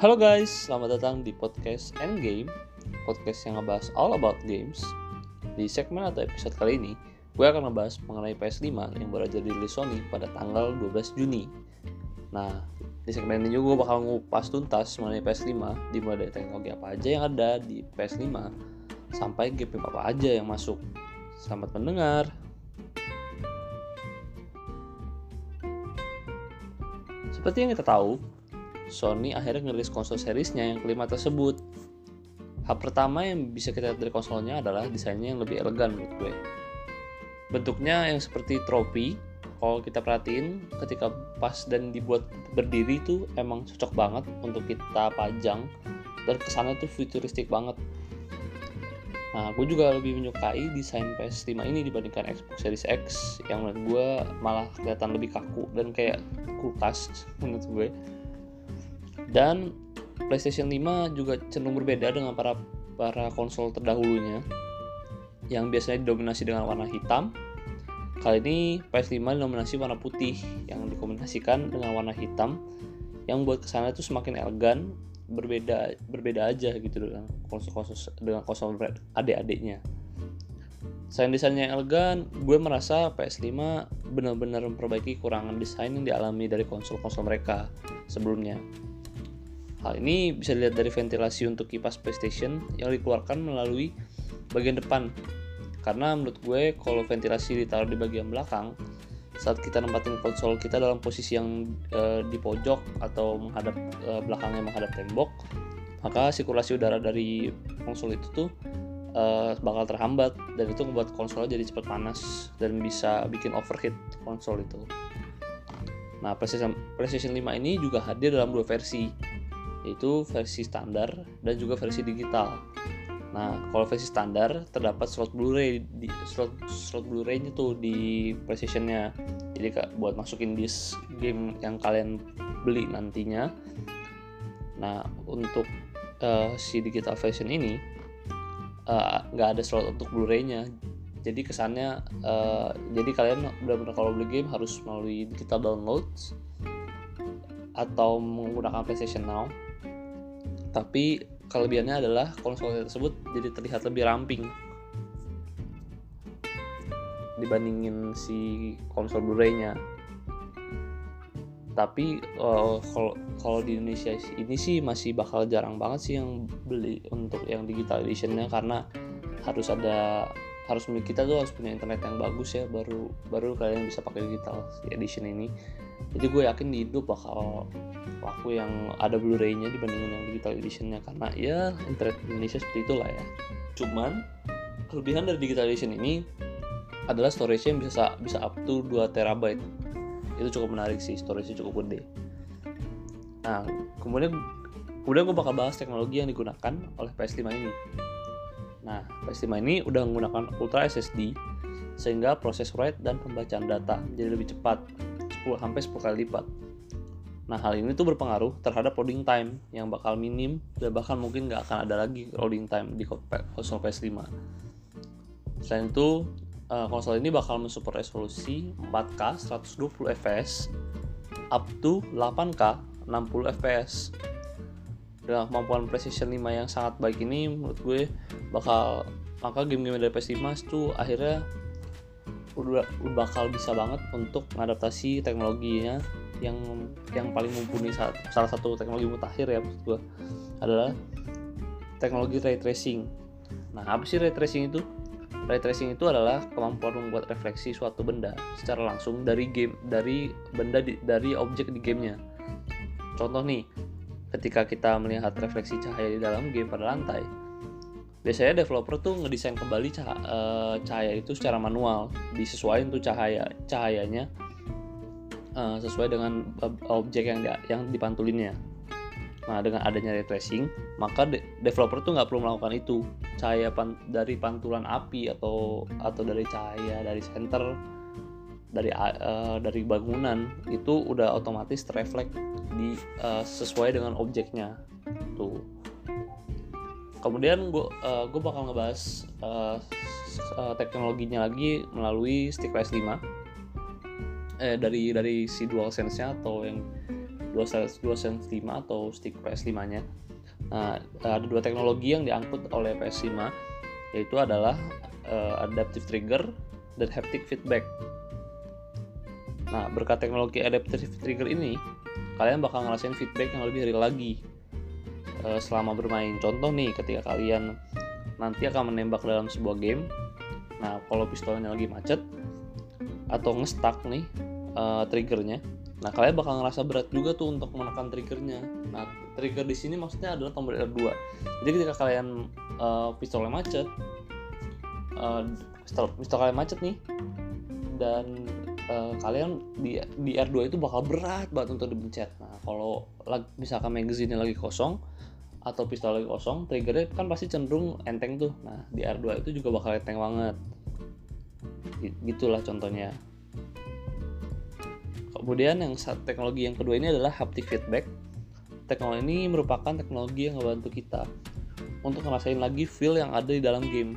Halo guys, selamat datang di podcast Endgame Podcast yang ngebahas all about games. Di segmen atau episode kali ini Gue akan ngebahas mengenai PS5 yang baru aja dirilis Sony pada tanggal 12 Juni. Nah, di segmen ini juga gue bakal ngupas tuntas mengenai PS5 Dimulai dari teknologi apa aja yang ada di PS5 Sampai game apa aja yang masuk. Selamat mendengar. Seperti yang kita tahu, Sony akhirnya ngerilis konsol seriesnya yang kelima tersebut. Hal pertama yang bisa kita lihat dari konsolnya adalah desainnya yang lebih elegan menurut gue. Bentuknya yang seperti trofi, kalau kita perhatiin ketika pas dan dibuat berdiri itu emang cocok banget untuk kita pajang dan kesannya tuh futuristik banget. Nah, gue juga lebih menyukai desain PS5 ini dibandingkan Xbox Series X yang menurut gue malah kelihatan lebih kaku dan kayak kulkas menurut gue dan PlayStation 5 juga cenderung berbeda dengan para para konsol terdahulunya yang biasanya didominasi dengan warna hitam. Kali ini PS5 didominasi warna putih yang dikombinasikan dengan warna hitam yang buat kesannya itu semakin elegan, berbeda berbeda aja gitu dengan konsol-konsol dengan konsol adik-adiknya. Selain desainnya elegan, gue merasa PS5 benar-benar memperbaiki kurangan desain yang dialami dari konsol-konsol mereka sebelumnya. Hal ini bisa dilihat dari ventilasi untuk kipas PlayStation yang dikeluarkan melalui bagian depan. Karena menurut gue kalau ventilasi ditaruh di bagian belakang, saat kita nempatin konsol kita dalam posisi yang e, di pojok atau menghadap e, belakangnya menghadap tembok, maka sirkulasi udara dari konsol itu tuh e, bakal terhambat dan itu membuat konsol jadi cepat panas dan bisa bikin overheat konsol itu. Nah, PlayStation, PlayStation 5 ini juga hadir dalam dua versi, yaitu versi standar dan juga versi digital. Nah, kalau versi standar terdapat slot Blu-ray di slot slot Blu-ray-nya tuh di PlayStation-nya. Jadi kak buat masukin disk game yang kalian beli nantinya. Nah, untuk uh, si digital version ini nggak uh, ada slot untuk Blu-ray-nya. Jadi kesannya uh, jadi kalian benar-benar kalau beli game harus melalui digital downloads atau menggunakan PlayStation Now tapi kelebihannya adalah konsol tersebut jadi terlihat lebih ramping dibandingin si konsol Blu-ray-nya. Tapi uh, kalau kalau di Indonesia ini sih masih bakal jarang banget sih yang beli untuk yang digital editionnya karena harus ada harus kita tuh harus punya internet yang bagus ya baru baru kalian bisa pakai digital edition ini. Jadi gue yakin di Indo bakal laku yang ada Blu-ray-nya dibandingin yang digital editionnya karena ya internet Indonesia seperti itulah ya. Cuman kelebihan dari digital edition ini adalah storage-nya bisa bisa up to 2 terabyte. Itu cukup menarik sih storage-nya cukup gede. Nah kemudian kemudian gue bakal bahas teknologi yang digunakan oleh PS5 ini. Nah PS5 ini udah menggunakan Ultra SSD sehingga proses write dan pembacaan data menjadi lebih cepat 10 sampai 10 kali lipat. Nah, hal ini tuh berpengaruh terhadap loading time yang bakal minim dan bahkan mungkin nggak akan ada lagi loading time di konsol PS5. Selain itu, eh, konsol ini bakal mensupport resolusi 4K 120 fps up to 8K 60 fps. Dengan kemampuan PlayStation 5 yang sangat baik ini menurut gue bakal maka game-game dari PS5 tuh akhirnya udah bakal bisa banget untuk mengadaptasi teknologinya yang yang paling mumpuni salah satu teknologi mutakhir ya maksud gue adalah teknologi ray tracing. Nah, apa sih ray tracing itu? Ray tracing itu adalah kemampuan membuat refleksi suatu benda secara langsung dari game dari benda di, dari objek di gamenya. Contoh nih, ketika kita melihat refleksi cahaya di dalam game pada lantai, biasanya developer tuh ngedesain kembali cahaya, uh, cahaya itu secara manual. Disesuaikan tuh cahaya cahayanya uh, sesuai dengan objek yang di, yang dipantulinnya. Nah dengan adanya ray tracing maka de developer tuh nggak perlu melakukan itu. Cahaya pan dari pantulan api atau atau dari cahaya dari center dari uh, dari bangunan itu udah otomatis terrefleks di uh, sesuai dengan objeknya. Tuh kemudian gue uh, gue bakal ngebahas uh, uh, teknologinya lagi melalui stick PS5 eh dari dari si DualSense-nya atau yang DualSense, DualSense 5 atau stick PS5 nya nah ada dua teknologi yang diangkut oleh PS5 yaitu adalah uh, adaptive trigger dan haptic feedback. Nah berkat teknologi adaptive trigger ini kalian bakal ngerasain feedback yang lebih real lagi uh, selama bermain contoh nih ketika kalian nanti akan menembak dalam sebuah game nah kalau pistolnya lagi macet atau ngestak nih uh, triggernya nah kalian bakal ngerasa berat juga tuh untuk menekan triggernya. Nah trigger di sini maksudnya adalah tombol R2 jadi ketika kalian uh, pistolnya macet uh, pistol, pistol kalian macet nih dan uh, kalian di di R2 itu bakal berat banget untuk dipencet. Nah kalau misalkan magazine lagi kosong atau pistol lagi kosong triggernya kan pasti cenderung enteng tuh. Nah di R2 itu juga bakal enteng banget. Gitulah contohnya. Kemudian yang teknologi yang kedua ini adalah haptic feedback. Teknologi ini merupakan teknologi yang membantu kita untuk ngerasain lagi feel yang ada di dalam game.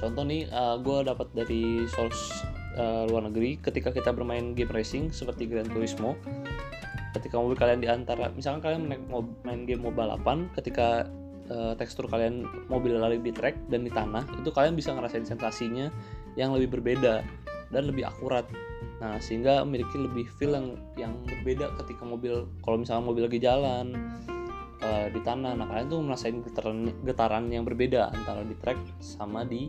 Contoh nih uh, gue dapat dari source uh, luar negeri ketika kita bermain game racing seperti Gran Turismo ketika mobil kalian di antara misalkan kalian main, game mobile balapan ketika uh, tekstur kalian mobil lari di track dan di tanah itu kalian bisa ngerasain sensasinya yang lebih berbeda dan lebih akurat. Nah sehingga memiliki lebih feel yang yang berbeda ketika mobil kalau misalkan mobil lagi jalan uh, di tanah. Nah kalian tuh merasain getaran getaran yang berbeda antara di track sama di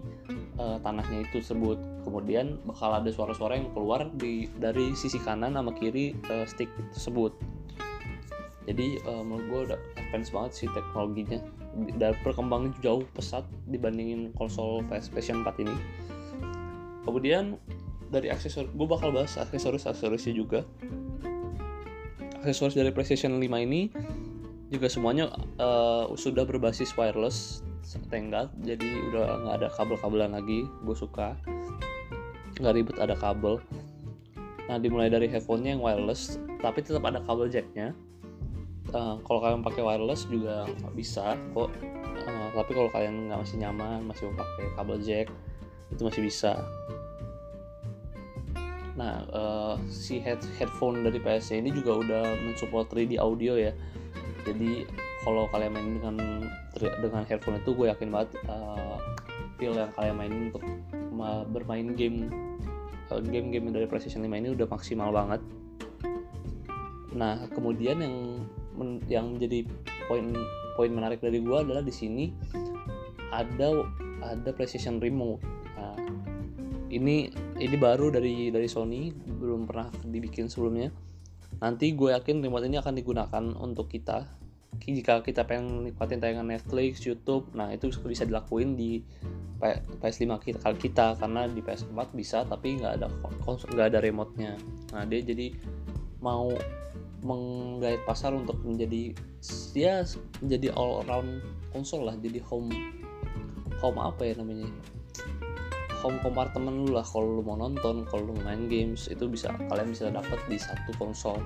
uh, tanahnya itu tersebut. Kemudian bakal ada suara-suara yang keluar di dari sisi kanan sama kiri uh, stick tersebut. Jadi uh, menurut gue udah advance banget sih teknologinya. Dan perkembangan jauh pesat dibandingin konsol PlayStation 4 ini. Kemudian dari aksesoris gue bakal bahas aksesoris aksesorisnya juga. Aksesoris dari PlayStation 5 ini juga semuanya uh, sudah berbasis wireless tenggat jadi udah nggak ada kabel-kabelan lagi gue suka. Nggak ribet ada kabel. Nah dimulai dari headphonenya yang wireless tapi tetap ada kabel jacknya. Uh, kalau kalian pakai wireless juga bisa kok. Uh, tapi kalau kalian nggak masih nyaman masih mau pakai kabel jack itu masih bisa. Nah uh, si head headphone dari PSC ini juga udah mensupport 3D audio ya jadi kalau kalian main dengan dengan headphone itu gue yakin banget uh, feel yang kalian mainin untuk bermain game uh, game-game dari PlayStation 5 ini udah maksimal banget. Nah kemudian yang yang menjadi poin poin menarik dari gue adalah di sini ada ada PlayStation Remote. Nah, ini ini baru dari dari Sony belum pernah dibikin sebelumnya nanti gue yakin remote ini akan digunakan untuk kita. Jika kita pengen nikmatin tayangan Netflix, YouTube, nah itu bisa dilakuin di PS5 kita, kita. Karena di PS4 bisa tapi nggak ada nggak ada remote-nya. Nah dia jadi mau menggait pasar untuk menjadi ya menjadi all around konsol lah, jadi home home apa ya namanya home compartment lu lah. Kalau lu mau nonton kalau lu main games itu bisa kalian bisa dapat di satu konsol.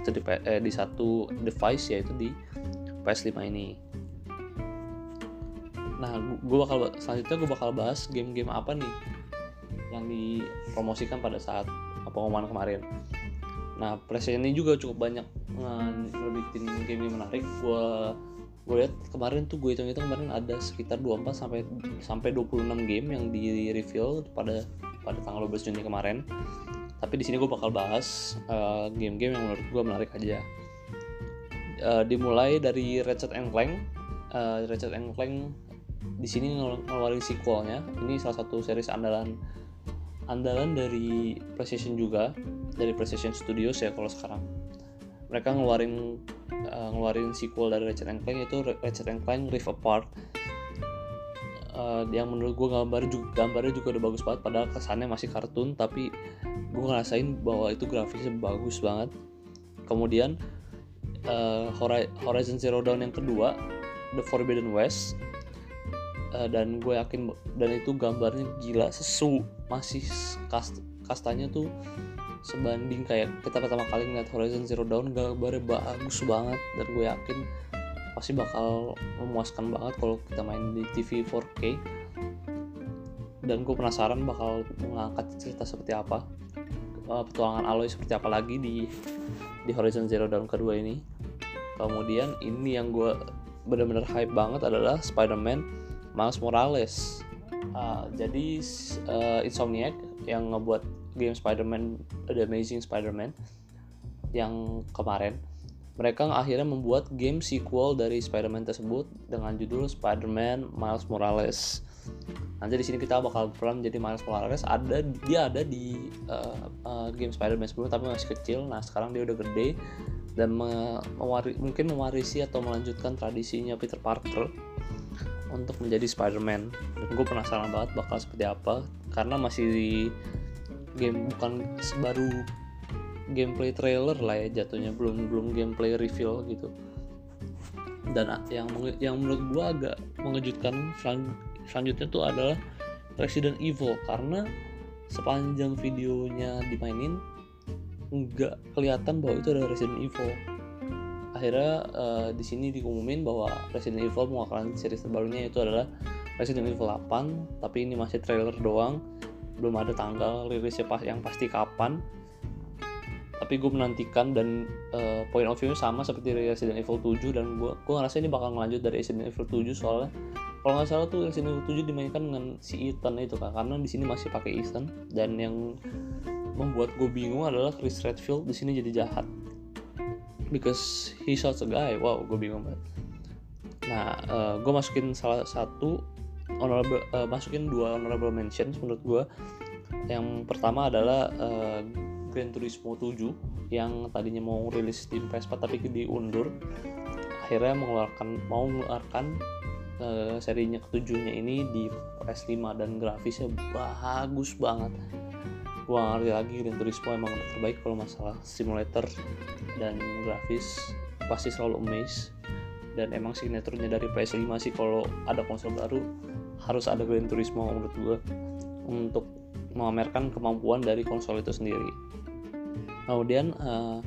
Itu di eh, di satu device yaitu di PS5 ini. Nah gue bakal selanjutnya gue bakal bahas game-game apa nih yang dipromosikan pada saat pengumuman kemarin. Nah PlayStation ini juga cukup banyak ngebikin game yang menarik gue gue lihat kemarin tuh gue hitung itu kemarin ada sekitar 24 sampai sampai 26 game yang di reveal pada pada tanggal 12 Juni kemarin. Tapi di sini gue bakal bahas uh, game-game yang menurut gue menarik aja. Uh, dimulai dari Ratchet and Clank. Uh, Ratchet and Clank di sini ngeluarin sequelnya. Ini salah satu series andalan andalan dari PlayStation juga dari PlayStation Studios ya kalau sekarang mereka ngeluarin uh, ngeluarin sequel dari Ratchet and Clank itu Ratchet and Clank Rift Apart. Uh, yang menurut gue gambar juga gambarnya juga udah bagus banget padahal kesannya masih kartun tapi gue ngerasain bahwa itu grafisnya bagus banget. Kemudian uh, Horizon Zero Dawn yang kedua The Forbidden West uh, dan gue yakin dan itu gambarnya gila sesu masih kast kastanya tuh sebanding kayak kita pertama kali ngeliat Horizon Zero Dawn gambarnya bagus banget. Dan gue yakin pasti bakal memuaskan banget kalau kita main di TV 4K dan gue penasaran bakal mengangkat cerita seperti apa uh, petualangan Aloy seperti apa lagi di di Horizon Zero Dawn kedua ini. Kemudian ini yang gue benar-benar hype banget adalah Spider-Man Miles Morales. Uh, jadi uh, Insomniac yang ngebuat game Spider-Man The Amazing Spider-Man yang kemarin mereka akhirnya membuat game sequel dari Spider-Man tersebut dengan judul Spider-Man Miles Morales. Nanti di sini kita bakal peran jadi Miles Morales. Ada dia ada di uh, uh, game Spider-Man sebelumnya tapi masih kecil. Nah sekarang dia udah gede dan me mewari mungkin mewarisi atau melanjutkan tradisinya Peter Parker untuk menjadi Spider-Man. Gue penasaran banget bakal seperti apa karena masih di game bukan baru gameplay trailer lah ya jatuhnya belum belum gameplay reveal gitu. Dan yang yang menurut gua agak mengejutkan selanjutnya tuh adalah Resident Evil karena sepanjang videonya dimainin nggak kelihatan bahwa itu ada Resident Evil. Akhirnya uh, di sini diumumin bahwa Resident Evil mengeluarkan series terbarunya itu adalah Resident Evil 8 tapi ini masih trailer doang belum ada tanggal rilisnya pas yang pasti kapan. Tapi gue menantikan dan uh, point of view sama seperti Resident Evil 7 dan gue gue ngerasa ini bakal ngelanjut dari Resident Evil 7 soalnya kalau nggak salah tuh Resident Evil 7 dimainkan dengan si Ethan itu kan karena di sini masih pakai Ethan dan yang membuat gue bingung adalah Chris Redfield di sini jadi jahat. Because he shot a guy. Wow gue bingung banget. Nah uh, eh, gue masukin salah satu honorable uh, masukin dua honorable mentions menurut gue yang pertama adalah uh, Gran Turismo 7 yang tadinya mau rilis di PS4 tapi diundur akhirnya mengeluarkan mau mengeluarkan uh, serinya ketujuhnya ini di PS5 dan grafisnya bagus banget. Gua ngerti lagi Gran Turismo emang terbaik kalau masalah simulator dan grafis pasti selalu amaze dan emang signaturnya dari PS5 sih kalau ada konsol baru harus ada Gran Turismo menurut gua untuk memamerkan kemampuan dari konsol itu sendiri. Kemudian uh,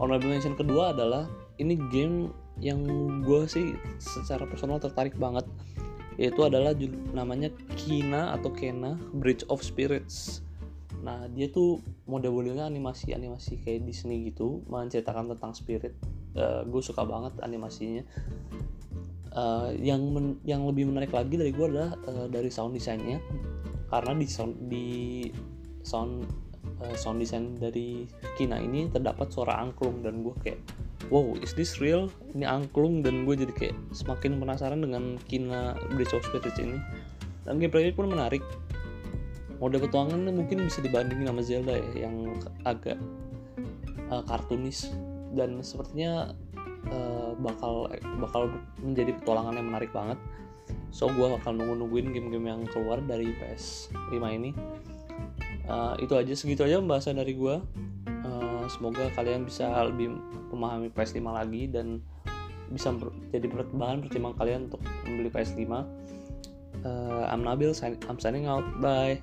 honorable mention kedua adalah ini game yang gue sih secara personal tertarik banget yaitu adalah namanya Kina atau Kena Bridge of Spirits. Nah dia tuh model-modelnya animasi animasi kayak Disney gitu menceritakan tentang spirit. Uh, eh, gue suka banget animasinya uh, yang men yang lebih menarik lagi dari gue adalah uh, dari sound desainnya. Karena di sound di sound uh, sound design dari Kina ini terdapat suara angklung dan gue kayak wow is this real? Ini angklung dan gue jadi kayak semakin penasaran dengan Kina Bridge of Spirits ini. Dan gameplaynya pun menarik. Mode petualangan mungkin bisa dibandingin sama Zelda ya yang agak uh, kartunis. Dan sepertinya uh, bakal bakal menjadi petualangan yang menarik banget. So gue bakal nunggu nungguin game-game yang keluar dari PS5 ini. Uh, itu aja segitu aja pembahasan dari gue uh, semoga kalian bisa lebih memahami PS5 lagi dan bisa jadi bahan pertimbangan kalian untuk membeli PS5 uh, I'm Nabil I'm signing out. Bye